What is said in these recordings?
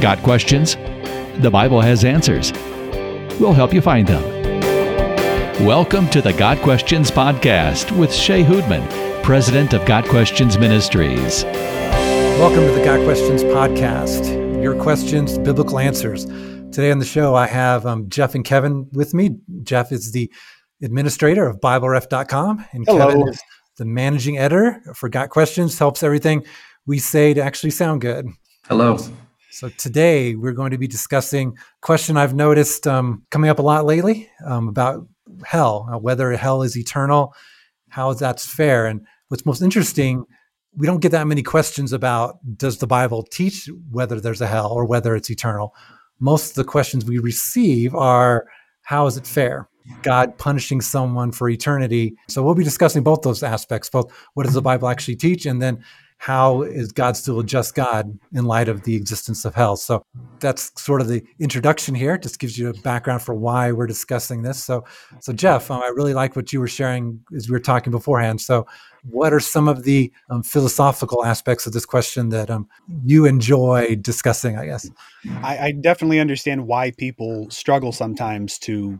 Got questions? The Bible has answers. We'll help you find them. Welcome to the Got Questions Podcast with Shea Houdmann, President of Got Questions Ministries. Welcome to the Got Questions Podcast. Your questions, biblical answers. Today on the show, I have um, Jeff and Kevin with me. Jeff is the administrator of BibleRef.com, and Hello. Kevin is the managing editor for Got Questions, helps everything we say to actually sound good. Hello. So today we're going to be discussing a question I've noticed um, coming up a lot lately um, about hell, uh, whether hell is eternal, how that's fair. And what's most interesting, we don't get that many questions about does the Bible teach whether there's a hell or whether it's eternal. Most of the questions we receive are how is it fair? God punishing someone for eternity. So we'll be discussing both those aspects, both what does the Bible actually teach and then how is God still a just God in light of the existence of hell? So that's sort of the introduction here. Just gives you a background for why we're discussing this. So, so Jeff, um, I really like what you were sharing as we were talking beforehand. So, what are some of the um, philosophical aspects of this question that um, you enjoy discussing? I guess. I, I definitely understand why people struggle sometimes to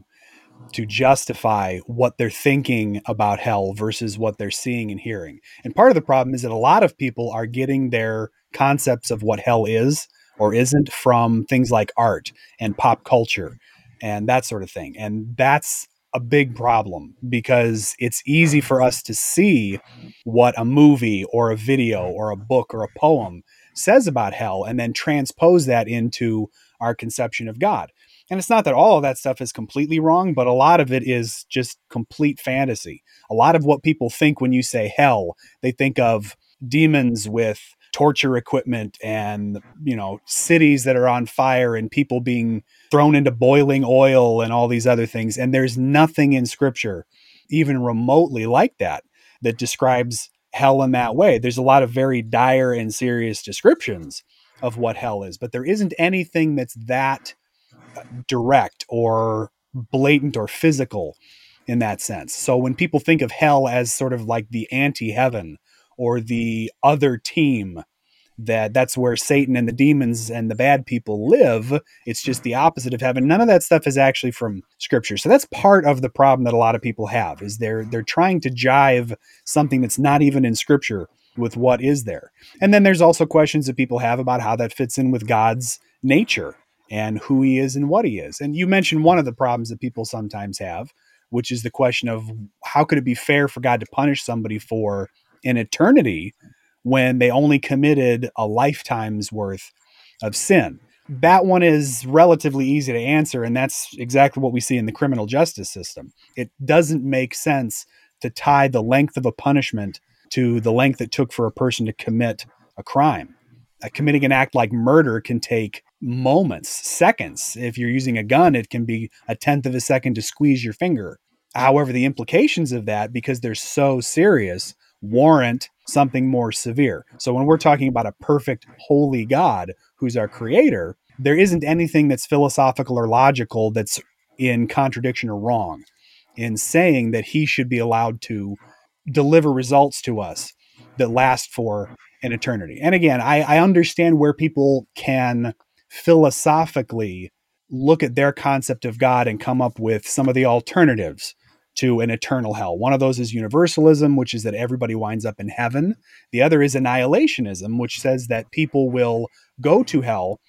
to justify what they're thinking about hell versus what they're seeing and hearing. And part of the problem is that a lot of people are getting their concepts of what hell is or isn't from things like art and pop culture and that sort of thing. And that's a big problem because it's easy for us to see what a movie or a video or a book or a poem says about hell and then transpose that into our conception of God. And it's not that all of that stuff is completely wrong, but a lot of it is just complete fantasy. A lot of what people think when you say hell, they think of demons with torture equipment and you know cities that are on fire and people being thrown into boiling oil and all these other things and there's nothing in scripture even remotely like that that describes hell in that way there's a lot of very dire and serious descriptions of what hell is but there isn't anything that's that direct or blatant or physical in that sense. So when people think of hell as sort of like the anti-heaven or the other team that that's where Satan and the demons and the bad people live, it's just the opposite of heaven. None of that stuff is actually from scripture. So that's part of the problem that a lot of people have is they're they're trying to jive something that's not even in scripture with what is there. And then there's also questions that people have about how that fits in with God's nature and who he is and what he is. And you mentioned one of the problems that people sometimes have, which is the question of how could it be fair for God to punish somebody for an eternity when they only committed a lifetime's worth of sin? That one is relatively easy to answer, and that's exactly what we see in the criminal justice system. It doesn't make sense to tie the length of a punishment to the length it took for a person to commit a crime. Uh, committing an act like murder can take moments, seconds. If you're using a gun, it can be a tenth of a second to squeeze your finger. However, the implications of that, because they're so serious, warrant something more severe. So when we're talking about a perfect, holy God who's our creator, there isn't anything that's philosophical or logical that's in contradiction or wrong in saying that he should be allowed to deliver results to us that last for an eternity. And again, I, I understand where people can philosophically look at their concept of God and come up with some of the alternatives to an eternal hell. One of those is universalism, which is that everybody winds up in heaven. The other is annihilationism, which says that people will go to hell,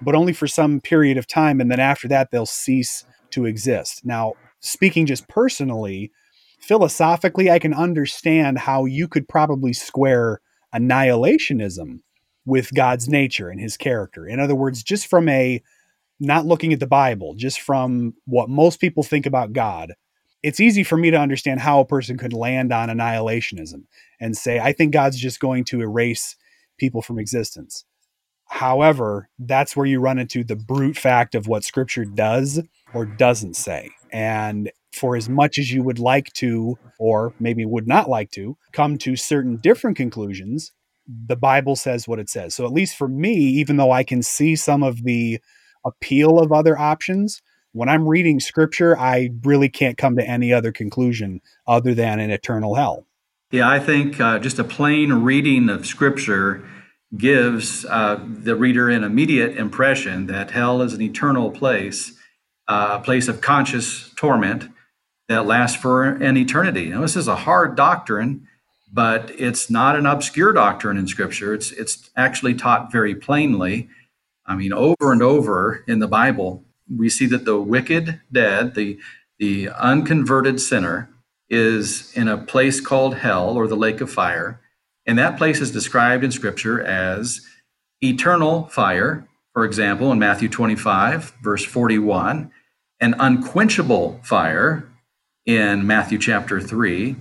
but only for some period of time. And then after that, they'll cease to exist. Now, speaking just personally, philosophically, I can understand how you could probably square annihilationism with God's nature and his character. In other words, just from a not looking at the Bible, just from what most people think about God, it's easy for me to understand how a person could land on annihilationism and say, I think God's just going to erase people from existence. However, that's where you run into the brute fact of what scripture does or doesn't say. And for as much as you would like to, or maybe would not like to, come to certain different conclusions, the Bible says what it says. So, at least for me, even though I can see some of the appeal of other options, when I'm reading scripture, I really can't come to any other conclusion other than an eternal hell. Yeah, I think uh, just a plain reading of scripture gives uh, the reader an immediate impression that hell is an eternal place, uh, a place of conscious torment that lasts for an eternity. Now, this is a hard doctrine, but it's not an obscure doctrine in Scripture. It's it's actually taught very plainly. I mean, over and over in the Bible, we see that the wicked dead, the the unconverted sinner, is in a place called hell or the lake of fire and that place is described in Scripture as eternal fire, for example, in Matthew 25, verse 41, an unquenchable fire in Matthew chapter 3.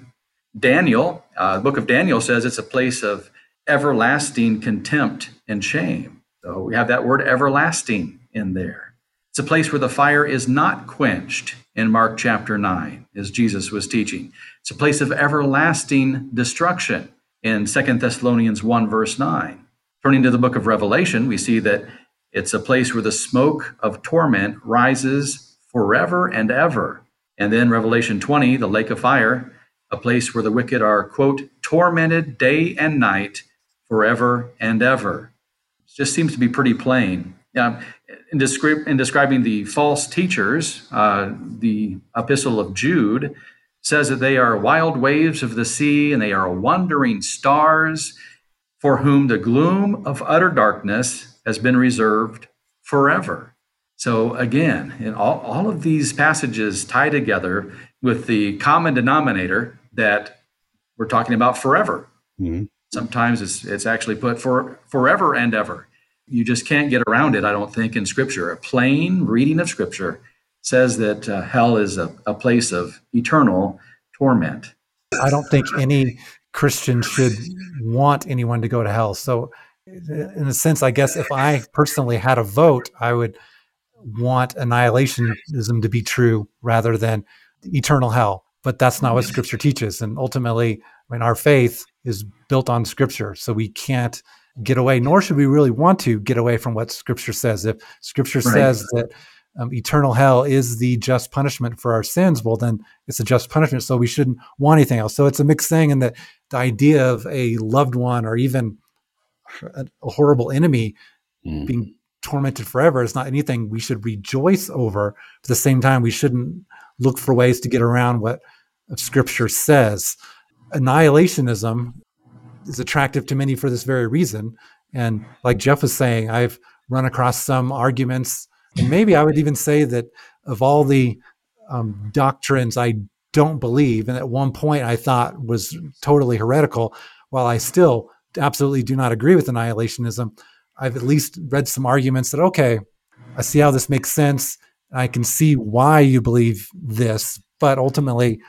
Daniel, uh, the book of Daniel says it's a place of everlasting contempt and shame. So we have that word everlasting in there. It's a place where the fire is not quenched in Mark chapter 9, as Jesus was teaching. It's a place of everlasting destruction in Second Thessalonians 1, verse 9. Turning to the book of Revelation, we see that it's a place where the smoke of torment rises forever and ever. And then Revelation 20, the lake of fire, a place where the wicked are, quote, tormented day and night forever and ever. It just seems to be pretty plain. Now, in, in describing the false teachers, uh, the epistle of Jude says that they are wild waves of the sea and they are wandering stars for whom the gloom of utter darkness has been reserved forever. So, again, in all, all of these passages tie together with the common denominator that we're talking about forever. Mm-hmm. Sometimes it's, it's actually put for forever and ever. You just can't get around it, I don't think, in Scripture. A plain reading of Scripture says that uh, hell is a, a place of eternal torment. I don't think any Christian should want anyone to go to hell. So, in a sense, I guess if I personally had a vote, I would want annihilationism to be true rather than eternal hell. But that's not what Scripture teaches. And ultimately, I mean, our faith is built on Scripture. So we can't get away, nor should we really want to get away from what Scripture says. If Scripture right. says that um, eternal hell is the just punishment for our sins, well, then it's a just punishment. So we shouldn't want anything else. So it's a mixed thing. And the, the idea of a loved one or even a, a horrible enemy mm. being tormented forever is not anything we should rejoice over. At the same time, we shouldn't look for ways to get around what scripture says. Annihilationism is attractive to many for this very reason. And like Jeff was saying, I've run across some arguments and maybe I would even say that of all the um, doctrines I don't believe, and at one point I thought was totally heretical, while I still absolutely do not agree with annihilationism, I've at least read some arguments that, okay, I see how this makes sense. I can see why you believe this, but ultimately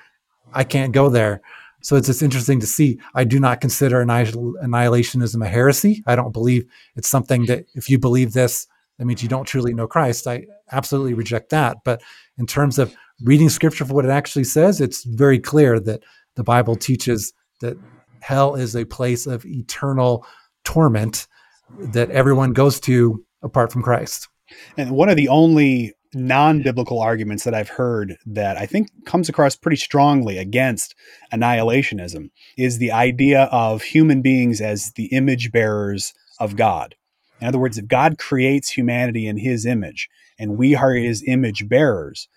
I can't go there. So it's just interesting to see. I do not consider annihilationism a heresy. I don't believe it's something that if you believe this, that means you don't truly know Christ. I absolutely reject that. But in terms of reading scripture for what it actually says, it's very clear that the Bible teaches that hell is a place of eternal torment that everyone goes to apart from Christ. And one of the only non biblical arguments that I've heard that I think comes across pretty strongly against annihilationism is the idea of human beings as the image bearers of God. In other words, if God creates humanity in his image and we are his image bearers,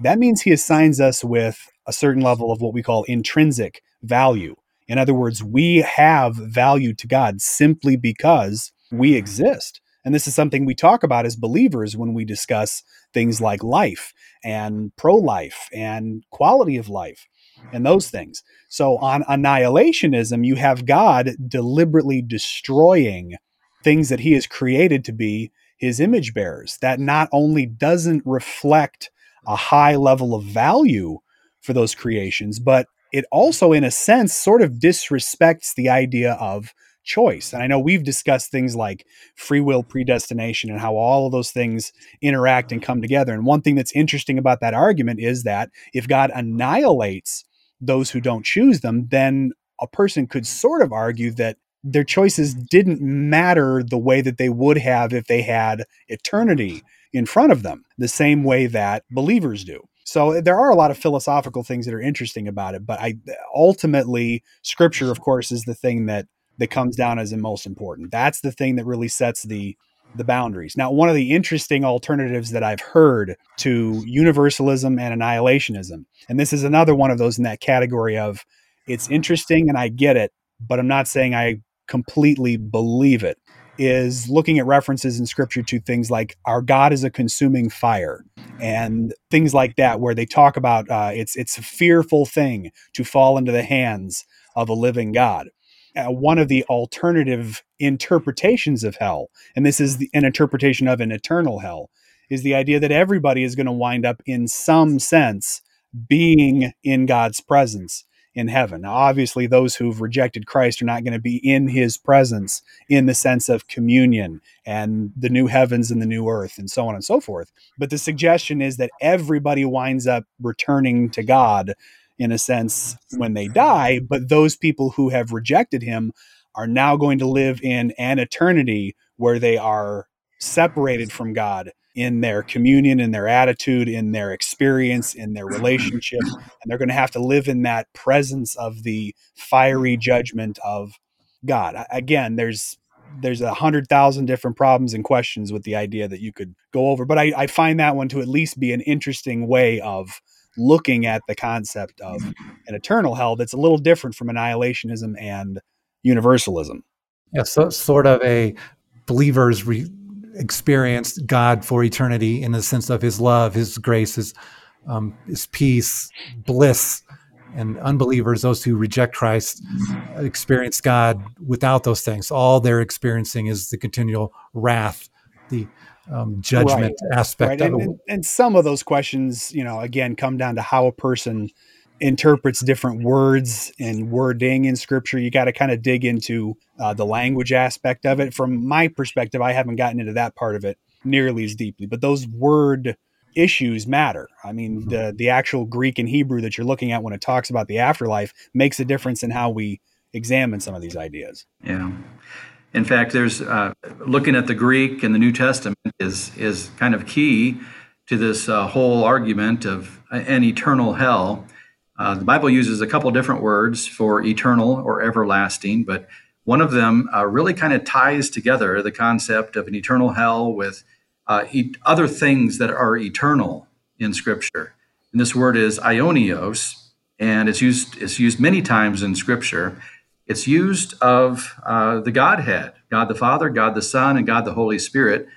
that means he assigns us with a certain level of what we call intrinsic value. In other words, we have value to God simply because we exist. And this is something we talk about as believers when we discuss things like life and pro life and quality of life and those things. So, on annihilationism, you have God deliberately destroying things that he has created to be his image bearers. That not only doesn't reflect a high level of value for those creations, but it also, in a sense, sort of disrespects the idea of choice. And I know we've discussed things like free will predestination and how all of those things interact and come together. And one thing that's interesting about that argument is that if God annihilates those who don't choose them, then a person could sort of argue that their choices didn't matter the way that they would have if they had eternity in front of them, the same way that believers do. So eh, there are a lot of philosophical things that are interesting about it, but I ultimately scripture of course is the thing that that comes down as the most important. That's the thing that really sets the the boundaries. Now, one of the interesting alternatives that I've heard to universalism and annihilationism, and this is another one of those in that category of it's interesting and I get it, but I'm not saying I completely believe it, is looking at references in scripture to things like our God is a consuming fire and things like that, where they talk about uh, it's it's a fearful thing to fall into the hands of a living God uh, one of the alternative interpretations of hell, and this is the, an interpretation of an eternal hell, is the idea that everybody is going to wind up in some sense being in God's presence in heaven. Now, obviously, those who've rejected Christ are not going to be in his presence in the sense of communion and the new heavens and the new earth and so on and so forth. But the suggestion is that everybody winds up returning to God in a sense when they die, but those people who have rejected him are now going to live in an eternity where they are separated from God in their communion, in their attitude, in their experience, in their relationship. And they're going to have to live in that presence of the fiery judgment of God. Again, there's there's a hundred thousand different problems and questions with the idea that you could go over, but I, I find that one to at least be an interesting way of looking at the concept of an eternal hell that's a little different from annihilationism and universalism. Yeah, so sort of a believer's re- experience God for eternity in the sense of His love, His grace, His um, His peace, bliss, and unbelievers, those who reject Christ, experience God without those things. All they're experiencing is the continual wrath, the um, judgment right. aspect right. and, and, and, some of those questions, you know, again, come down to how a person interprets different words and wording in scripture. You got to kind of dig into uh, the language aspect of it. From my perspective, I haven't gotten into that part of it nearly as deeply, but those word issues matter. I mean, mm-hmm. the the actual Greek and Hebrew that you're looking at when it talks about the afterlife makes a difference in how we examine some of these ideas. Yeah. In fact, there's uh, looking at the Greek and the New Testament is is kind of key to this uh, whole argument of an eternal hell. Uh, the Bible uses a couple different words for eternal or everlasting, but one of them uh, really kind of ties together the concept of an eternal hell with uh, e- other things that are eternal in Scripture. And this word is aionios, and it's used it's used many times in Scripture. It's used of uh, the Godhead, God the Father, God the Son, and God the Holy Spirit.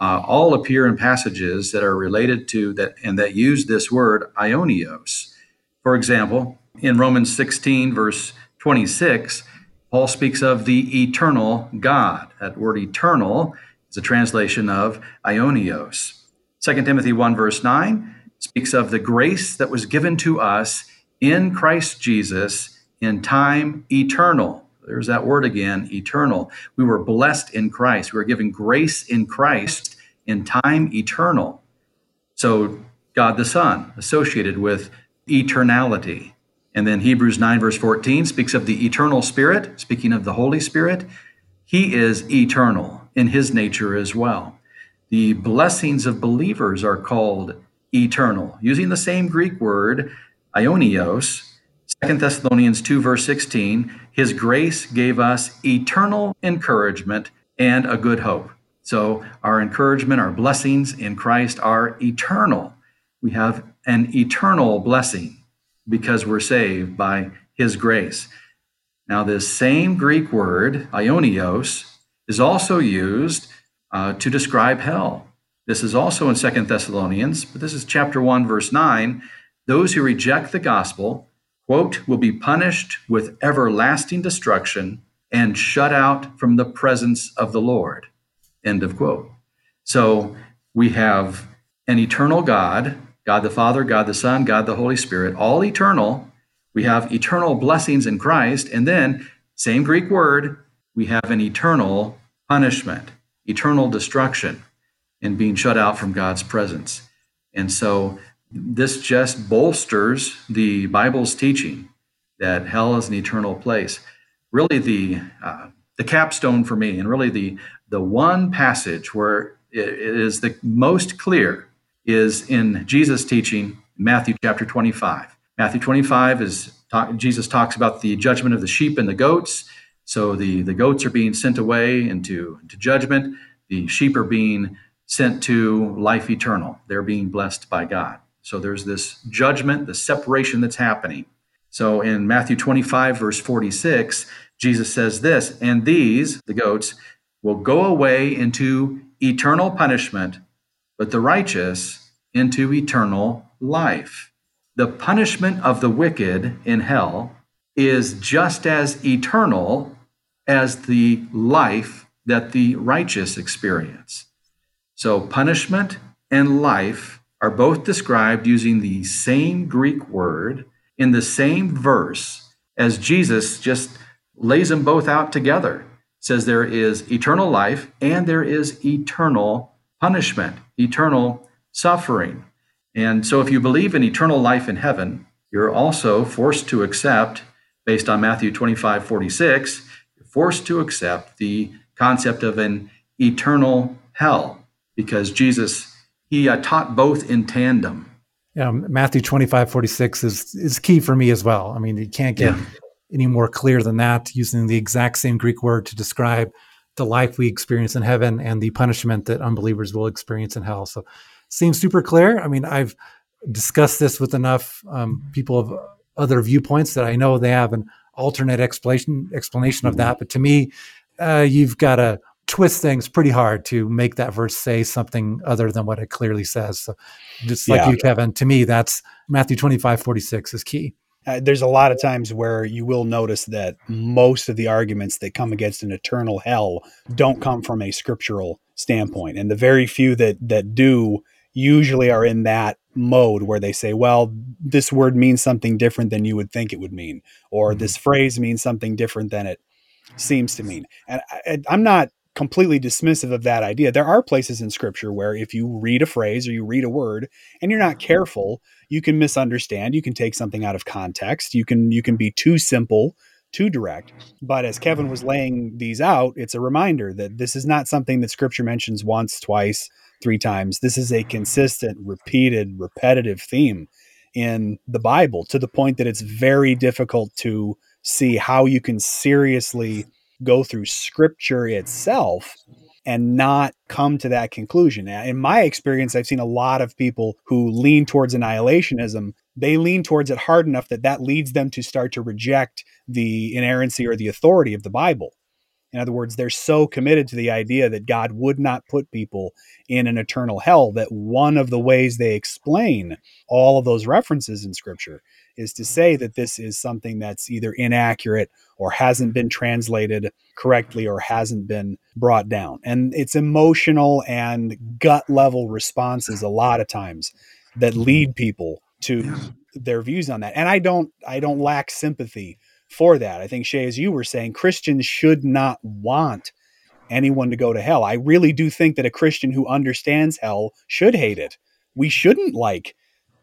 Uh, all appear in passages that are related to that and that use this word aionios. For example, in Romans 16, verse 26, Paul speaks of the eternal God. That word eternal is a translation of aionios. 2 Timothy 1, verse 9 speaks of the grace that was given to us in Christ Jesus in time eternal. There's that word again, eternal. We were blessed in Christ. We were given grace in Christ in time eternal. So God the Son associated with eternality. And then Hebrews 9, verse 14 speaks of the eternal Spirit, speaking of the Holy Spirit. He is eternal in his nature as well. The blessings of believers are called eternal, using the same Greek word, aionios, 2 Thessalonians 2, verse 16, His grace gave us eternal encouragement and a good hope. So our encouragement, our blessings in Christ are eternal. We have an eternal blessing because we're saved by His grace. Now, this same Greek word, aionios, is also used uh, to describe hell. This is also in Second Thessalonians, but this is chapter 1, verse 9. Those who reject the gospel quote, will be punished with everlasting destruction and shut out from the presence of the Lord, end of quote. So we have an eternal God, God the Father, God the Son, God the Holy Spirit, all eternal. We have eternal blessings in Christ. And then, same Greek word, we have an eternal punishment, eternal destruction, and being shut out from God's presence. And so this just bolsters the Bible's teaching that hell is an eternal place. Really, the uh, the capstone for me, and really the the one passage where it is the most clear is in Jesus' teaching, Matthew chapter 25. Matthew 25 is talk, Jesus talks about the judgment of the sheep and the goats, So the, the goats are being sent away into, into judgment, the sheep are being sent to life eternal. They're being blessed by God. So there's this judgment, the separation that's happening. So in Matthew 25, verse 46, Jesus says this, and these, the goats, will go away into eternal punishment, but the righteous into eternal life. The punishment of the wicked in hell is just as eternal as the life that the righteous experience. So, punishment and life are both described using the same Greek word in the same verse as Jesus just lays them both out together. says there is eternal life and there is eternal punishment, eternal suffering. And so, if you believe in eternal life in heaven, you're also forced to accept, based on Matthew 25 46, you're forced to accept the concept of an eternal hell because Jesus, he uh, taught both in tandem. Yeah, Matthew 25 46 is, is key for me as well. I mean, you can't get yeah. any more clear than that using the exact same Greek word to describe the life we experience in heaven and the punishment that unbelievers will experience in hell. So seems super clear. I mean, I've discussed this with enough um, people of other viewpoints that I know they have an alternate explanation explanation of that. But to me, uh, you've got to twist things pretty hard to make that verse say something other than what it clearly says. So, just like yeah. you, Kevin, to me, that's Matthew 25, 46 is key. Uh, there's a lot of times where you will notice that most of the arguments that come against an eternal hell don't come from a scriptural standpoint. And the very few that that do usually are in that mode where they say, well, this word means something different than you would think it would mean, or mm-hmm. this phrase means something different than it seems to mean. And I, I'm not completely dismissive of that idea. There are places in scripture where if you read a phrase or you read a word and you're not mm-hmm. careful, you can misunderstand, you can take something out of context, you can you can be too simple, too direct. But as Kevin was laying these out, it's a reminder that this is not something that scripture mentions once, twice, three times. This is a consistent, repeated, repetitive theme in the Bible to the point that it's very difficult to see how you can seriously go through scripture itself and not come to that conclusion. In my experience, I've seen a lot of people who lean towards annihilationism. They lean towards it hard enough that that leads them to start to reject the inerrancy or the authority of the Bible. In other words, they're so committed to the idea that God would not put people in an eternal hell that one of the ways they explain all of those references in scripture is to say that this is something that's either inaccurate or hasn't been translated correctly or hasn't been brought down. And it's emotional and gut level responses a lot of times that lead people to their views on that. And I don't I don't lack sympathy for that. I think Shea, as you were saying, Christians should not want anyone to go to hell. I really do think that a Christian who understands hell should hate it. We shouldn't like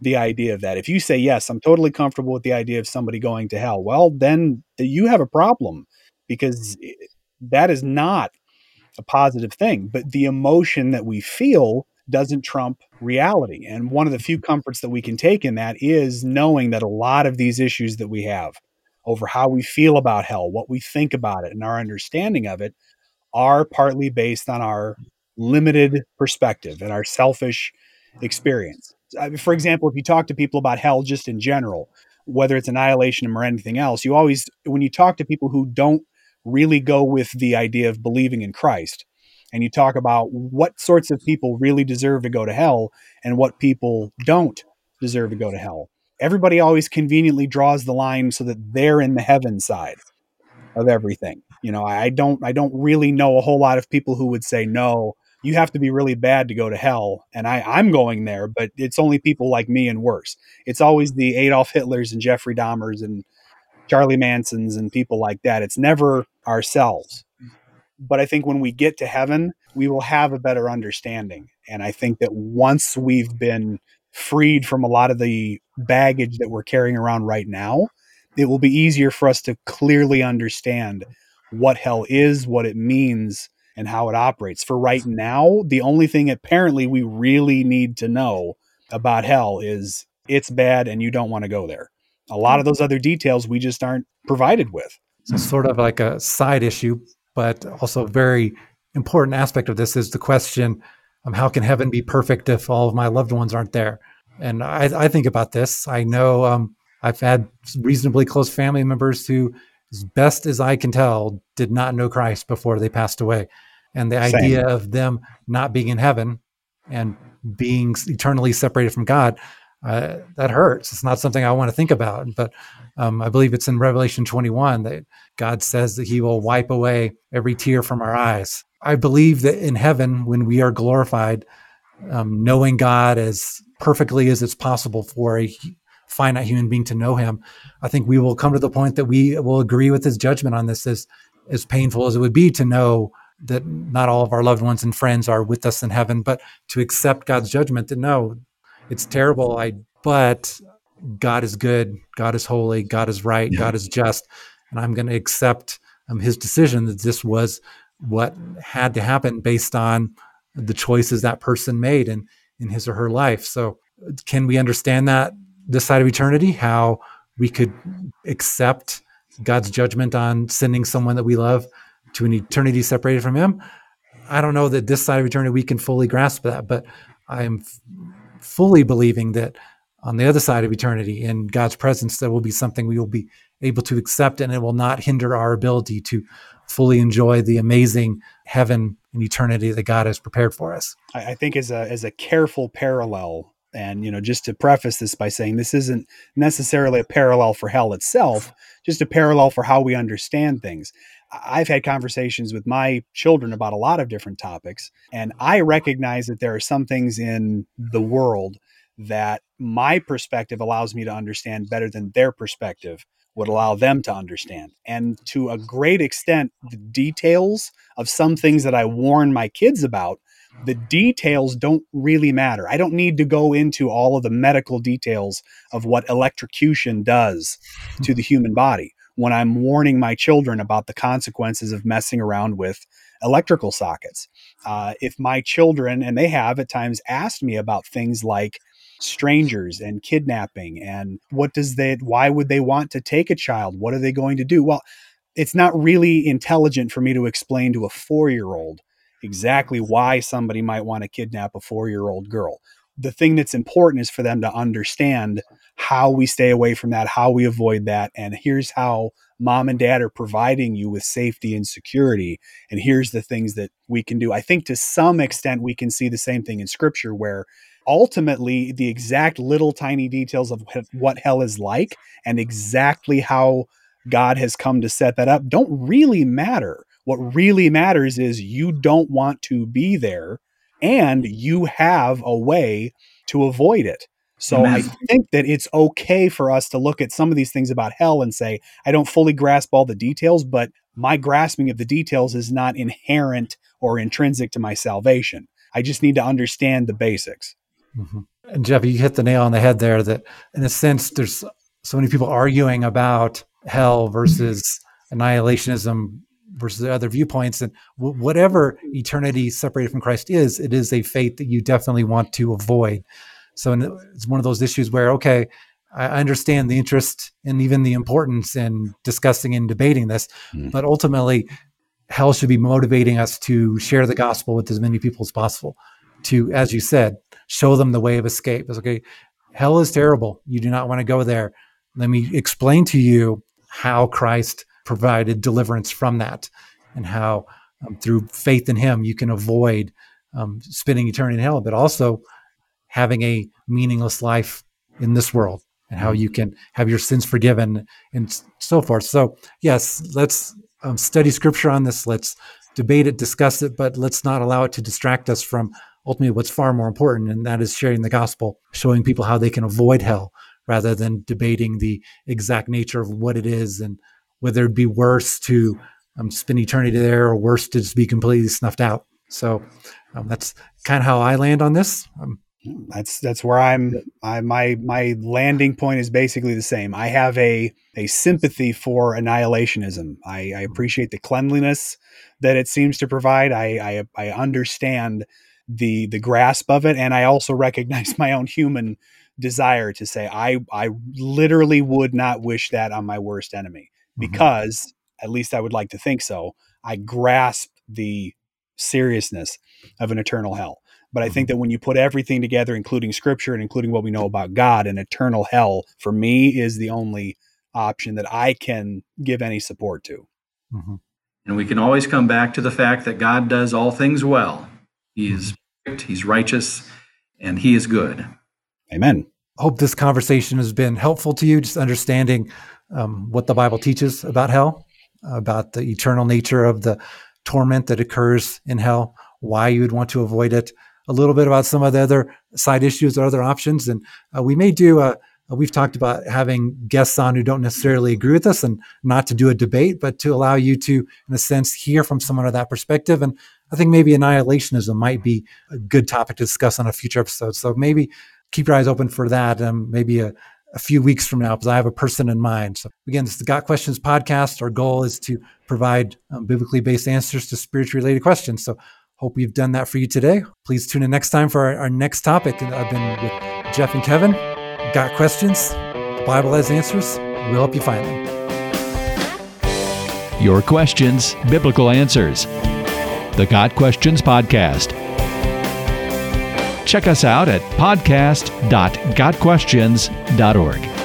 the idea of that. If you say, yes, I'm totally comfortable with the idea of somebody going to hell, well, then you have a problem because mm-hmm. that is not a positive thing. But the emotion that we feel doesn't trump reality. And one of the few comforts that we can take in that is knowing that a lot of these issues that we have over how we feel about hell, what we think about it, and our understanding of it are partly based on our limited perspective and our selfish experience. For example, if you talk to people about hell just in general, whether it's annihilation or anything else, you always, when you talk to people who don't really go with the idea of believing in Christ, and you talk about what sorts of people really deserve to go to hell and what people don't deserve to go to hell, everybody always conveniently draws the line so that they're in the heaven side of everything. You know, I don't I don't really know a whole lot of people who would say no, you have to be really bad to go to hell and I I'm going there, but it's only people like me and worse. It's always the Adolf Hitlers and Jeffrey Dahmers and Charlie Mansons and people like that. It's never ourselves. But I think when we get to heaven, we will have a better understanding. And I think that once we've been freed from a lot of the baggage that we're carrying around right now, it will be easier for us to clearly understand what hell is, what it means, and how it operates. For right now, the only thing apparently we really need to know about hell is it's bad and you don't want to go there. A lot of those other details we just aren't provided with. So, sort of like a side issue, but also a very important aspect of this is the question um, how can heaven be perfect if all of my loved ones aren't there? And I, I think about this. I know um, I've had reasonably close family members who, as best as I can tell, did not know Christ before they passed away. And the Same. idea of them not being in heaven and being eternally separated from God, uh, that hurts. It's not something I want to think about. But um, I believe it's in Revelation 21 that God says that He will wipe away every tear from our eyes. I believe that in heaven, when we are glorified, um, knowing God as perfectly as it's possible for a finite human being to know Him, I think we will come to the point that we will agree with His judgment on this. As as painful as it would be to know that not all of our loved ones and friends are with us in heaven, but to accept God's judgment that no, it's terrible. I but God is good, God is holy, God is right, yeah. God is just, and I'm going to accept um, His decision that this was what had to happen based on the choices that person made in in his or her life. So, can we understand that this side of eternity? How we could accept God's judgment on sending someone that we love to an eternity separated from Him? I don't know that this side of eternity we can fully grasp that, but I'm f- fully believing that on the other side of eternity in God's presence, there will be something we will be able to accept and it will not hinder our ability to fully enjoy the amazing heaven and eternity that God has prepared for us. I, I think as a as a careful parallel, and you know, just to preface this by saying this isn't necessarily a parallel for hell itself, just a parallel for how we understand things. I've had conversations with my children about a lot of different topics, and I recognize that there are some things in the world that my perspective allows me to understand better than their perspective would allow them to understand. And to a great extent, the details of some things that I warn my kids about, the details don't really matter. I don't need to go into all of the medical details of what electrocution does to the human body when I'm warning my children about the consequences of messing around with electrical sockets. Uh, if my children, and they have at times asked me about things like strangers and kidnapping and what does they why would they want to take a child? What are they going to do? Well it's not really intelligent for me to explain to a 4-year-old exactly why somebody might want to kidnap a 4-year-old girl. The thing that's important is for them to understand how we stay away from that how we avoid that and here's how mom and dad are providing you with safety and security and here's the things that we can do. I think to some extent we can see the same thing in scripture where ultimately the exact little tiny details of what hell is like and exactly how God has come to set that up don't really matter. What really matters is you don't want to be there and you have a way to avoid it. So Amen. I think that it's okay for us to look at some of these things about hell and say, I don't fully grasp all the details, but my grasping of the details is not inherent or intrinsic to my salvation. I just need to understand the basics. Mm-hmm. And Jeff, you hit the nail on the head there that in a sense, there's so many people arguing about hell versus annihilationism versus the other viewpoints. And w- whatever eternity separated from Christ is, it is a fate that you definitely want to avoid. So it's one of those issues where, okay, I understand the interest and even the importance in discussing and debating this, mm. but ultimately, hell should be motivating us to share the gospel with as many people as possible. To, as you said, show them the way of escape. It's okay. Hell is terrible. You do not want to go there. Let me explain to you how Christ provided deliverance from that and how um, through faith in him you can avoid um, spending eternity in hell, but also having a meaningless life in this world and how you can have your sins forgiven and so forth. So, yes, let's um, study scripture on this. Let's debate it, discuss it, but let's not allow it to distract us from ultimately what's far more important, and that is sharing the gospel, showing people how they can avoid hell rather than debating the exact nature of what it is and whether it'd be worse to um, spend eternity there or worse to just be completely snuffed out. So um, that's kind of how I land on this. Um, that's that's where I'm. I, my my landing point is basically the same. I have a a sympathy for annihilationism. I, I appreciate the cleanliness that it seems to provide. I, I I understand the the grasp of it and i also recognize my own human desire to say i i literally would not wish that on my worst enemy mm-hmm. because at least I would like to think so, I grasp the seriousness of an eternal hell. But I think mm-hmm. that when you put everything together, including scripture and including what we know about God, an eternal hell for me is the only option that I can give any support to. Mm-hmm. And we can always come back to the fact that God does all things well. He is mm-hmm. perfect, He's righteous, and He is good. Amen. Hope this conversation has been helpful to you, just understanding um, what the Bible teaches about hell, about the eternal nature of the torment that occurs in hell, why you would want to avoid it, a little bit about some of the other side issues or other options. And uh, we may do a, we've talked about having guests on who don't necessarily agree with us and not to do a debate, but to allow you to, in a sense, hear from someone of that perspective. And I think maybe annihilationism might be a good topic to discuss on a future episode. So maybe keep your eyes open for that. Um, maybe a, a few weeks from now, because I have a person in mind. So again, this is the Got Questions podcast. Our goal is to provide um, biblically based answers to spiritual related questions. So hope we've done that for you today. Please tune in next time for our, our next topic. I've been with Jeff and Kevin. Got questions? Bible has answers. We'll help you find them. Your questions, biblical answers. The Got Questions Podcast. Check us out at podcast.gotquestions.org.